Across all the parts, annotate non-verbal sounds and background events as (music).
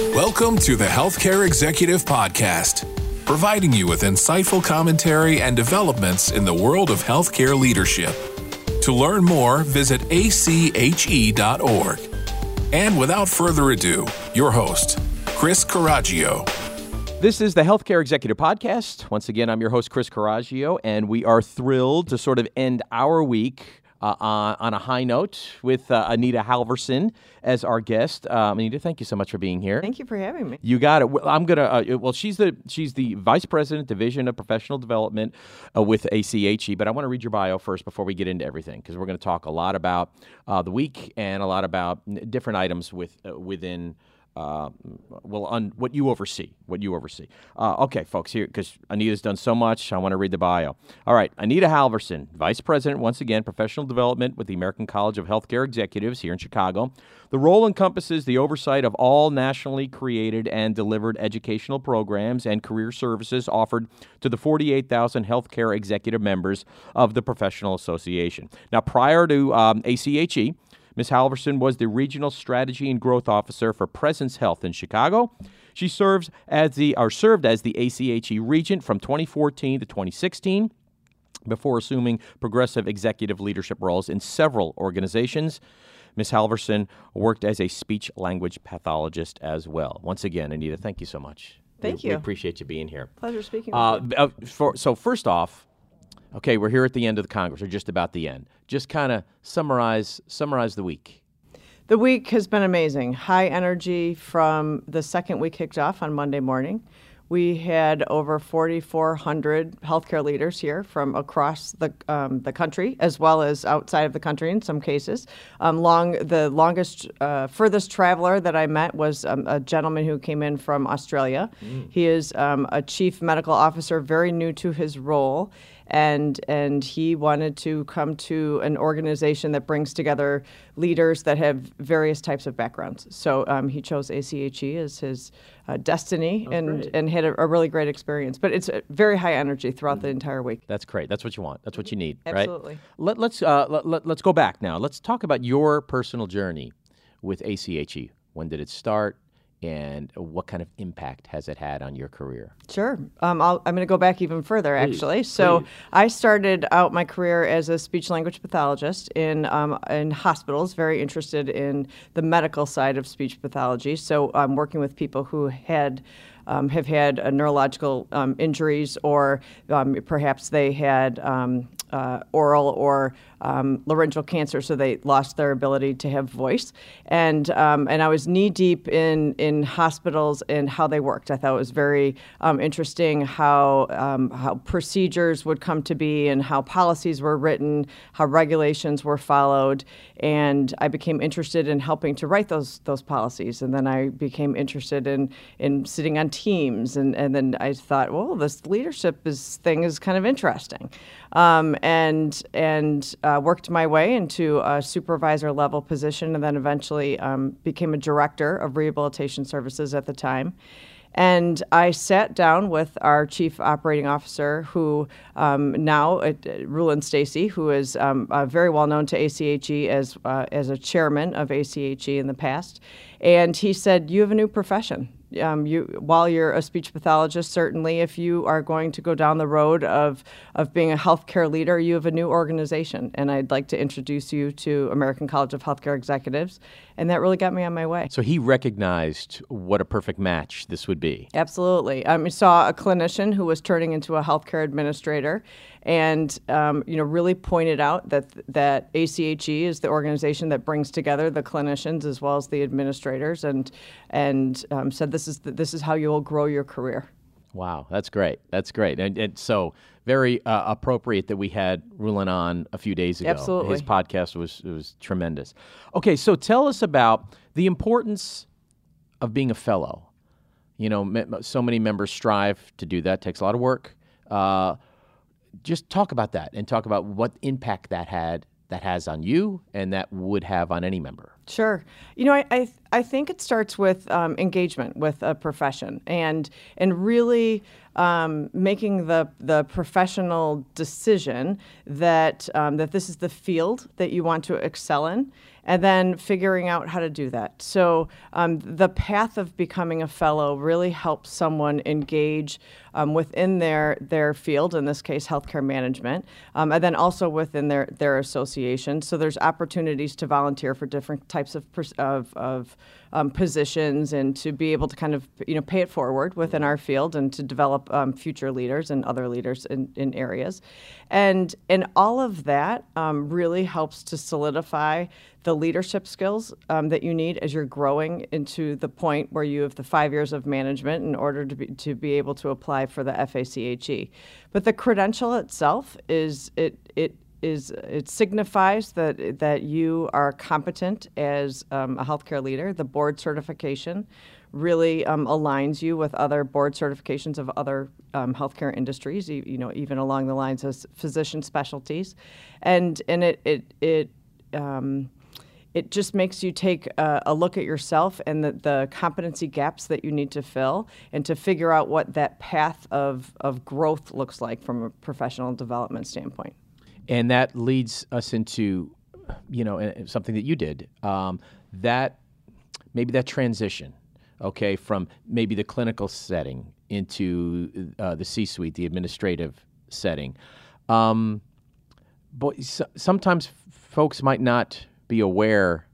Welcome to the Healthcare Executive Podcast, providing you with insightful commentary and developments in the world of healthcare leadership. To learn more, visit ache.org. And without further ado, your host, Chris Caraggio. This is the Healthcare Executive Podcast. Once again, I'm your host, Chris Caraggio, and we are thrilled to sort of end our week uh, on, a high note with uh, Anita Halverson as our guest. Um, Anita, thank you so much for being here. Thank you for having me. You got it. I'm gonna. Uh, well, she's the she's the vice president, division of professional development uh, with ACHE. But I want to read your bio first before we get into everything because we're going to talk a lot about uh, the week and a lot about different items with uh, within uh, well, on what you oversee, what you oversee. Uh, okay, folks, here because Anita's done so much, I want to read the bio. All right, Anita Halverson, Vice President, once again, Professional Development with the American College of Healthcare Executives here in Chicago. The role encompasses the oversight of all nationally created and delivered educational programs and career services offered to the 48,000 healthcare executive members of the Professional Association. Now, prior to um, ACHE, Ms. Halverson was the Regional Strategy and Growth Officer for Presence Health in Chicago. She serves as the or served as the ACHE regent from 2014 to 2016 before assuming progressive executive leadership roles in several organizations. Ms. Halverson worked as a speech language pathologist as well. Once again, Anita, thank you so much. Thank we, you. We appreciate you being here. Pleasure speaking uh, you. Uh, for, so, first off, Okay, we're here at the end of the Congress, or just about the end. Just kind of summarize summarize the week. The week has been amazing. High energy from the second we kicked off on Monday morning. We had over 4,400 healthcare leaders here from across the um, the country, as well as outside of the country in some cases. Um, long the longest, uh, furthest traveler that I met was um, a gentleman who came in from Australia. Mm. He is um, a chief medical officer, very new to his role and and he wanted to come to an organization that brings together leaders that have various types of backgrounds. So um, he chose ACHE as his uh, destiny, and great. and had a, a, really great experience. But it's very high energy throughout mm-hmm. the entire week. That's great. That's what you want. That's what you need. Absolutely. Right? Let, let's uh, let, let's go back now. Let's talk about your personal journey with ACHE. When did it start? And what kind of impact has it had on your career? Sure. Um, i am going to go back even further, please, actually. So, please. I started out my career as a speech language pathologist in um, in hospitals, very interested in the medical side of speech pathology. So, I'm working with people who had um, have had uh, neurological um, injuries, or um, perhaps they had um, uh, oral or um, laryngeal cancer, so they lost their ability to have voice. And um, and I was knee deep in in hospitals and how they worked. I thought it was very um, interesting how um, how procedures would come to be and how policies were written, how regulations were followed. And I became interested in helping to write those those policies. And then I became interested in in sitting on teams. And and then I thought, well, this leadership is thing is kind of interesting. Um, and and uh, worked my way into a supervisor level position and then eventually um, became a director of rehabilitation services at the time. And I sat down with our chief operating officer, who um, now, uh, Stacey, who is um, uh, very well known to ACHE as, uh, as a chairman of ACHE in the past. And he said, You have a new profession um, you while you're a speech pathologist, certainly if you are going to go down the road of of being a healthcare leader, you have a new organization, and I'd like to introduce you to American College of Healthcare Executives, and that really got me on my way. So he recognized what a perfect match this would be. Absolutely, um, I saw a clinician who was turning into a healthcare administrator, and um, you know really pointed out that that ACHE is the organization that brings together the clinicians as well as the administrators, and and um, said this is the, this is how you will grow your career. Wow, that's great. That's great, and, and so very uh, appropriate that we had Rulon on a few days ago. Absolutely, his podcast was was tremendous. Okay, so tell us about the importance of being a fellow. You know, so many members strive to do that. It takes a lot of work. Uh, just talk about that and talk about what impact that had that has on you and that would have on any member. Sure. You know, I I, I think it starts with um, engagement with a profession and and really um, making the the professional decision that um, that this is the field that you want to excel in and then figuring out how to do that. So, um, the path of becoming a fellow really helps someone engage um, within their, their field, in this case, healthcare management, um, and then also within their, their association. So, there's opportunities to volunteer for different types of, of, of um, positions and to be able to kind of you know pay it forward within our field and to develop um, future leaders and other leaders in, in areas and and all of that um, really helps to solidify the leadership skills um, that you need as you're growing into the point where you have the five years of management in order to be, to be able to apply for the FACHE. But the credential itself is it it is it signifies that that you are competent as um, a healthcare leader. The board certification really um, aligns you with other board certifications of other um, healthcare industries. You, you, know, even along the lines of physician specialties, and and it it it. It just makes you take a, a, look at yourself and the, the competency gaps that you need to fill and to figure out what that path of, of growth looks like from a professional development standpoint. And that leads us into you know something that you did um, that maybe that transition okay from maybe the clinical setting into uh, the c-suite the administrative setting. Um, but so, sometimes folks might not be aware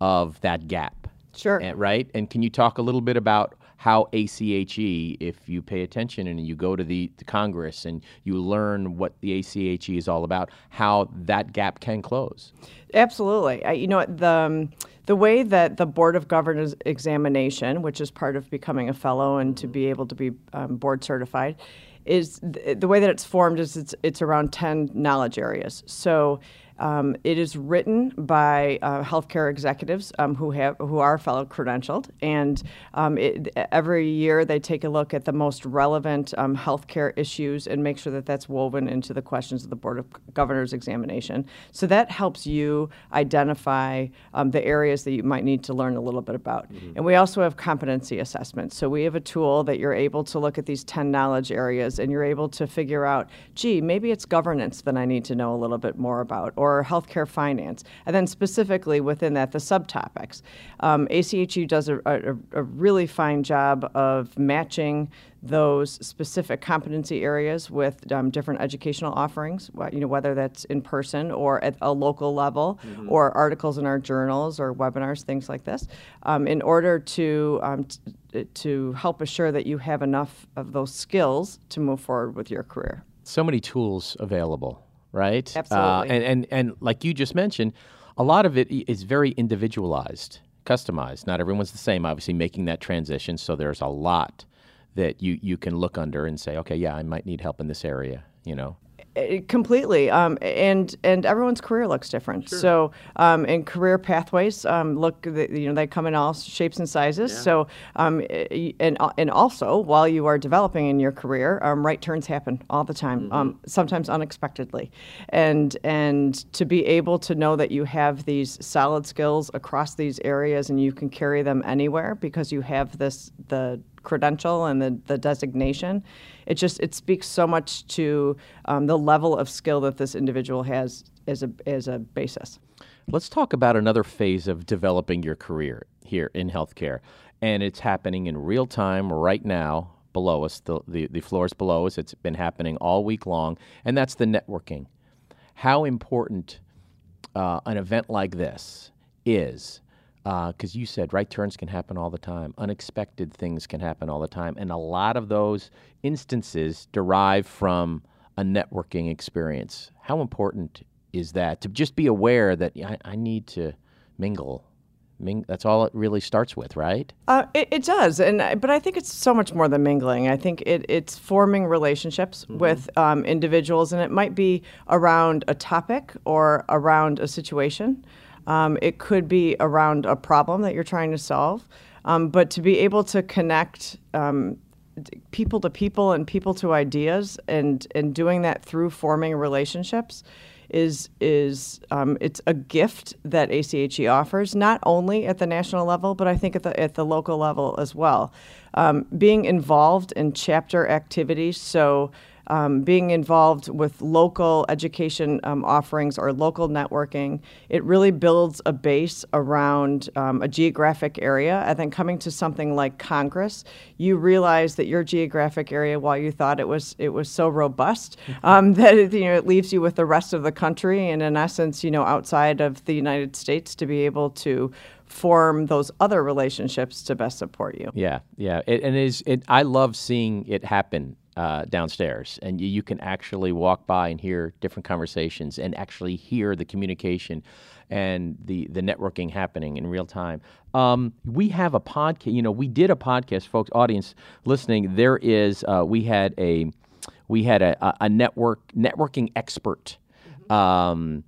of that gap sure and, right and can you talk a little bit about how ACHE, if you pay attention and you go to the, the Congress and you learn what the ACHE is all about, how that gap can close. Absolutely. I, you know, the, um, the way that the Board of Governors examination, which is part of becoming a fellow and to be able to be um, board certified, is th- the way that it's formed is it's, it's around 10 knowledge areas. So um, it is written by uh, healthcare executives um, who have who are fellow credentialed, and um, it, every year they take a look at the most relevant um, healthcare issues and make sure that that's woven into the questions of the Board of Governors examination. So that helps you identify um, the areas that you might need to learn a little bit about. Mm-hmm. And we also have competency assessments. So we have a tool that you're able to look at these 10 knowledge areas and you're able to figure out, gee, maybe it's governance that I need to know a little bit more about, or or healthcare finance, and then specifically within that, the subtopics. Um, ACHE does a, a, a really fine job of matching those specific competency areas with um, different educational offerings, you know, whether that's in person or at a local level, mm-hmm. or articles in our journals or webinars, things like this, um, in order to um, t- to help assure that you have enough of those skills to move forward with your career. So many tools available right? Absolutely. Uh, and, and, and like you just mentioned, a lot of it is very individualized, customized. Not everyone's the same, obviously, making that transition. So there's a lot that you, you can look under and say, okay, yeah, I might need help in this area, you know? Uh, completely um, and and everyone's career looks different sure. so um, and career pathways um, look you know they come in all shapes and sizes yeah. so um, and and also while you are developing in your career um, right turns happen all the time mm-hmm. Um, sometimes unexpectedly and and to be able to know that you have these solid skills across these areas and you can carry them anywhere because you have this the credential and the, the designation. It just it speaks so much to um, the level of skill that this individual has as a as a basis. Let's talk about another phase of developing your career here in healthcare, and it's happening in real time right now below us. The, the the floors below us. It's been happening all week long, and that's the networking. How important uh, an event like this is because uh, you said right turns can happen all the time, unexpected things can happen all the time, and a lot of those instances derive from a networking experience. How important is that to just be aware that I, I need to mingle? Ming- that's all it really starts with, right? Uh, it, it, does, and but I think it's so much more than mingling. I think it, it's forming relationships mm-hmm. with um, individuals, and it might be around a topic or around a situation. Um, it could be around a problem that you're trying to solve. Um, but to be able to connect um, people to people and people to ideas and, and doing that through forming relationships is is um, it's a gift that ACHE offers, not only at the national level, but I think at the at the local level as well. Um, being involved in chapter activities, so um, being involved with local education um, offerings or local networking, it really builds a base around um, a geographic area. And then coming to something like Congress, you realize that your geographic area, while you thought it was it was so robust, (laughs) um, that it, you know it leaves you with the rest of the country, and in essence, you know, outside of the United States, to be able to form those other relationships to best support you. Yeah, yeah, it, and it is. It, I love seeing it happen uh, downstairs, and you, you, can actually walk by and hear different conversations, and actually hear the communication and the the networking happening in real time. Um, we have a podcast. You know, we did a podcast, folks, audience listening. There is. Uh, we had a we had a, a network networking expert. Mm-hmm. Um,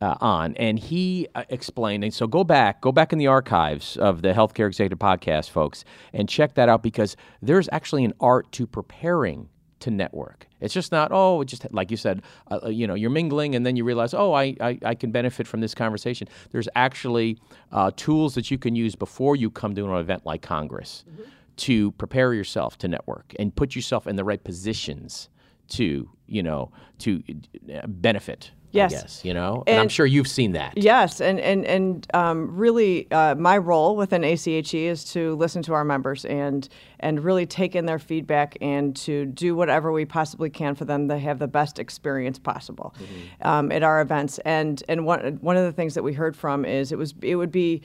uh, on, and he uh, explained. And so go back, go back in the archives of the Healthcare Executive Podcast, folks, and check that out because there's actually an art to preparing to network. It's just not oh, just like you said, uh, uh, you know, you're mingling and then you realize oh, I, I, I can benefit from this conversation. There's actually uh, tools that you can use before you come to an event like Congress mm-hmm. to prepare yourself to network and put yourself in the right positions to you know to benefit Yes. Guess, you know, and, and, I'm sure you've seen that. Yes, and and and um, really, uh, my role within ACHE is to listen to our members and and really take in their feedback and to do whatever we possibly can for them to have the best experience possible mm-hmm. um, at our events. And and one one of the things that we heard from is it was it would be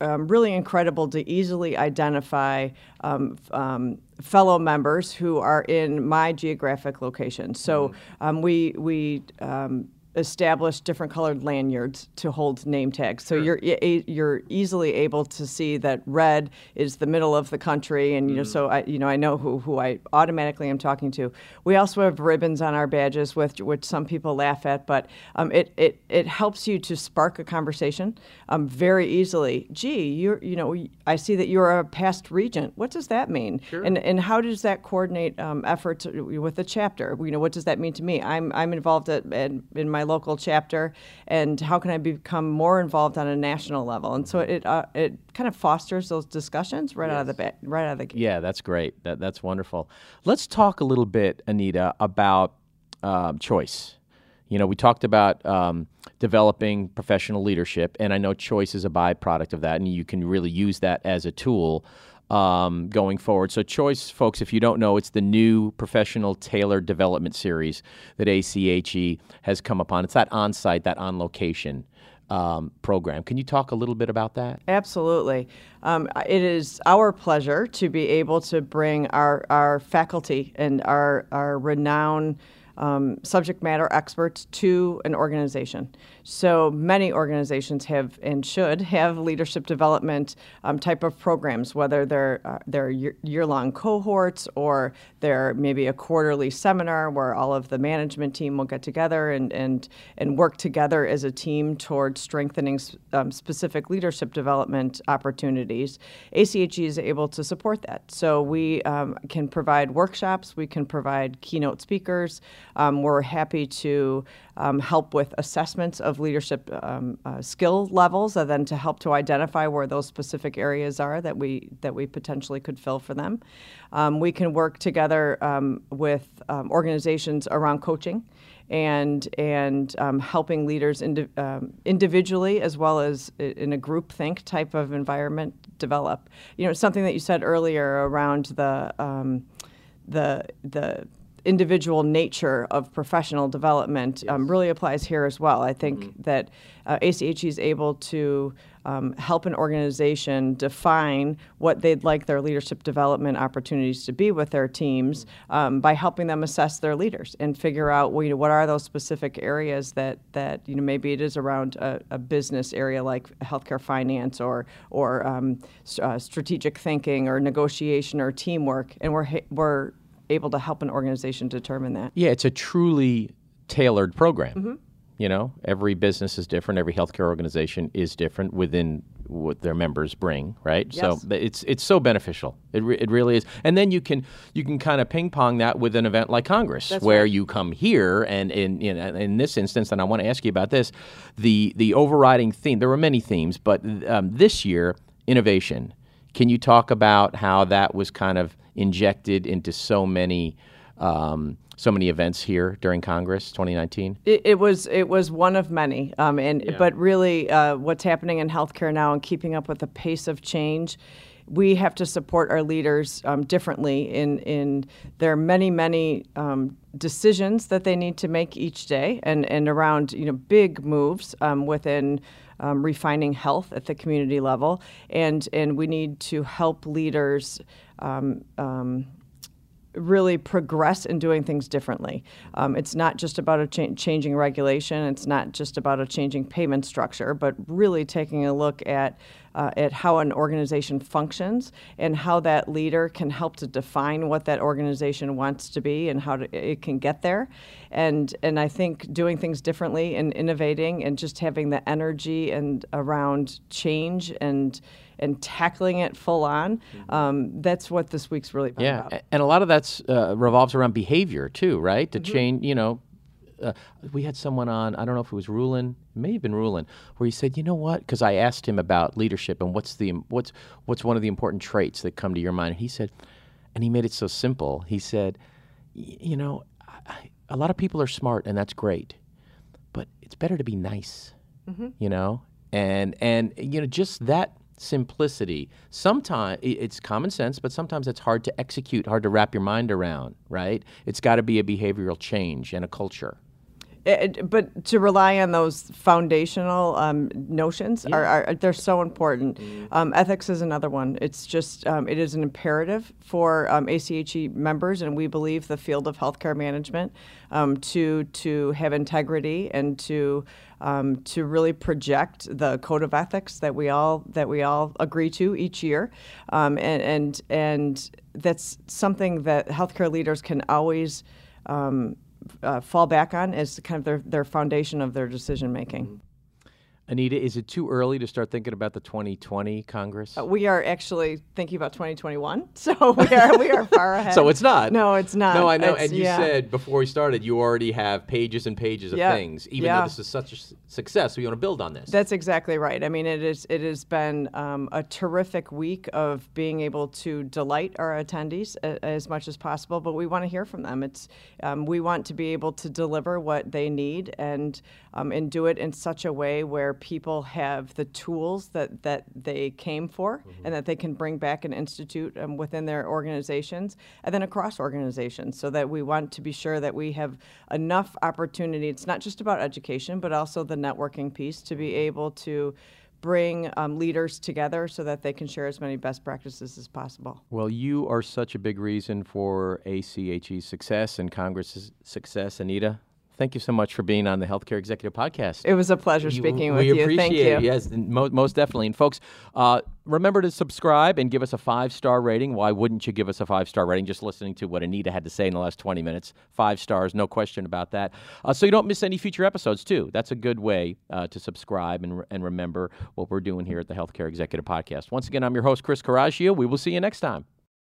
um, really incredible to easily identify um, um, fellow members who are in my geographic location. So mm-hmm. um, we we um, establish different colored lanyards to hold name tags. So sure. you're you're easily able to see that red is the middle of the country, and you know, mm. so I you know I know who, who I automatically am talking to. We also have ribbons on our badges, with which some people laugh at, but um, it, it it helps you to spark a conversation um, very easily. Gee, you're you know I see that you're a past regent. What does that mean? Sure. And and how does that coordinate um, efforts with the chapter? You know, what does that mean to me? I'm I'm involved at, at in my my local chapter, and how can I become more involved on a national level? And so it uh, it kind of fosters those discussions right yes. out of the ba- right out of the gate. Yeah, that's great. That that's wonderful. Let's talk a little bit, Anita, about um, choice. You know, we talked about um, developing professional leadership, and I know choice is a byproduct of that, and you can really use that as a tool um, going forward. So, Choice, folks, if you don't know, it's the new professional tailored development series that ACHE has come upon. It's that on site, that on location. Um, program. Can you talk a little bit about that? Absolutely. Um, it is our pleasure to be able to bring our, our faculty and our, our renowned um, subject matter experts to an organization. So many organizations have and should have leadership development um, type of programs, whether they're uh, they're year long cohorts or they're maybe a quarterly seminar where all of the management team will get together and and and work together as a team towards strengthening um, specific leadership development opportunities. ACHE is able to support that. So we um, can provide workshops, we can provide keynote speakers. Um, we're happy to um, help with assessments of leadership um, uh, skill levels, and then to help to identify where those specific areas are that we that we potentially could fill for them. Um, we can work together um, with um, organizations around coaching and and um, helping leaders indi- um, individually as well as in a group think type of environment develop. You know, something that you said earlier around the um, the the individual nature of professional development um, really applies here as well. I think mm-hmm. that uh, ACHE is able to um, help an organization define what they'd like their leadership development opportunities to be with their teams mm-hmm. um, by helping them assess their leaders and figure out well, you know, what are those specific areas that, that you know maybe it is around a, a business area like healthcare finance or or um, uh, strategic thinking or negotiation or teamwork, and we're we're able to help an organization determine that. Yeah, it's a truly tailored program. Mm-hmm. You know, every business is different. Every healthcare organization is different within what their members bring, right? Yes. So it's it's so beneficial. It, re- it really is. And then you can you can kind of ping pong that with an event like Congress, That's where right. you come here, and in, in in this instance, and I want to ask you about this, the the overriding theme. There were many themes, but um, this year, innovation. Can you talk about how that was kind of injected into so many um, so many events here during Congress 2019? It, it was it was one of many, um, and but really, uh, what's happening in healthcare now and keeping up with the pace of change, we have to support our leaders um, differently in in their many many um, decisions that they need to make each day, and and around you know big moves um, within. Um, refining health at the community level, and and we need to help leaders um, um, really progress in doing things differently. Um, it's not just about a cha- changing regulation. It's not just about a changing payment structure, but really taking a look at uh, at how an organization functions and how that leader can help to define what that organization wants to be and how to, it can get there. And and I think doing things differently and innovating and just having the energy and around change and and tackling it full on. Um, that's what this week's really Yeah, about. a- and a lot of that's uh, revolves around behavior too, right? To change, you know. Uh, we had someone on. I don't know if it was Rulon, it may have been Rulon, where he said, "You know what?" Because I asked him about leadership and what's the what's what's one of the important traits that come to your mind. And he said, and he made it so simple. He said, "Y- "You know, I, I- a lot of people are smart, and that's great, but it's better to be nice." you know and and you know just that simplicity. Sometimes it's common sense but sometimes it's hard to execute hard to wrap your mind around right? It's got to be a behavioral change and a culture It- but to rely on those foundational um, notions are, are they're so important. Um, ethics is another one. It's just um, it is an imperative for um, ACHE members, and we believe the field of healthcare management um, to to have integrity and to um, to really project the code of ethics that we all that we all agree to each year, um, and and and that's something that healthcare leaders can always. Um, uh, fall back on as kind of their, their foundation of their decision making. Anita is it too early to start thinking about the 2020 congress We are actually thinking about 2021, (laughs) so we are we are far (laughs) ahead. so it's not No, it's not. no i know It's- and you yeah. said before we started you already have pages and pages of things even Yeah. though this is such a s- success we want to build on this That's exactly right. I mean, it is. It has been um, a terrific week of being able to delight our attendees a, as much as possible. But we want to hear from them. It's um, we want to be able to deliver what they need and um, and do it in such a way where people have the tools that that they came for and that they can bring back and institute um, within their organizations and then across organizations. So that we want to be sure that we have enough opportunity. It's not just about education, but also the networking piece to be able to bring um, leaders together so that they can share as many best practices as possible. Well, you are such a big reason for ACHE's success and Congress's success, Anita. Thank you so much for being on the Healthcare Executive Podcast. It was a pleasure speaking with we you. appreciate Thank you. it. Yes, mo- most definitely. And folks, uh, remember to subscribe and give us a five star rating. Why wouldn't you give us a five star rating? Just listening to what Anita had to say in the last 20 minutes. Five stars, no question about that. Uh, so you don't miss any future episodes, too. That's a good way uh, to subscribe and, re- and remember what we're doing here at the Healthcare Executive Podcast. Once again, I'm your host, Chris Caraggio. We will see you next time.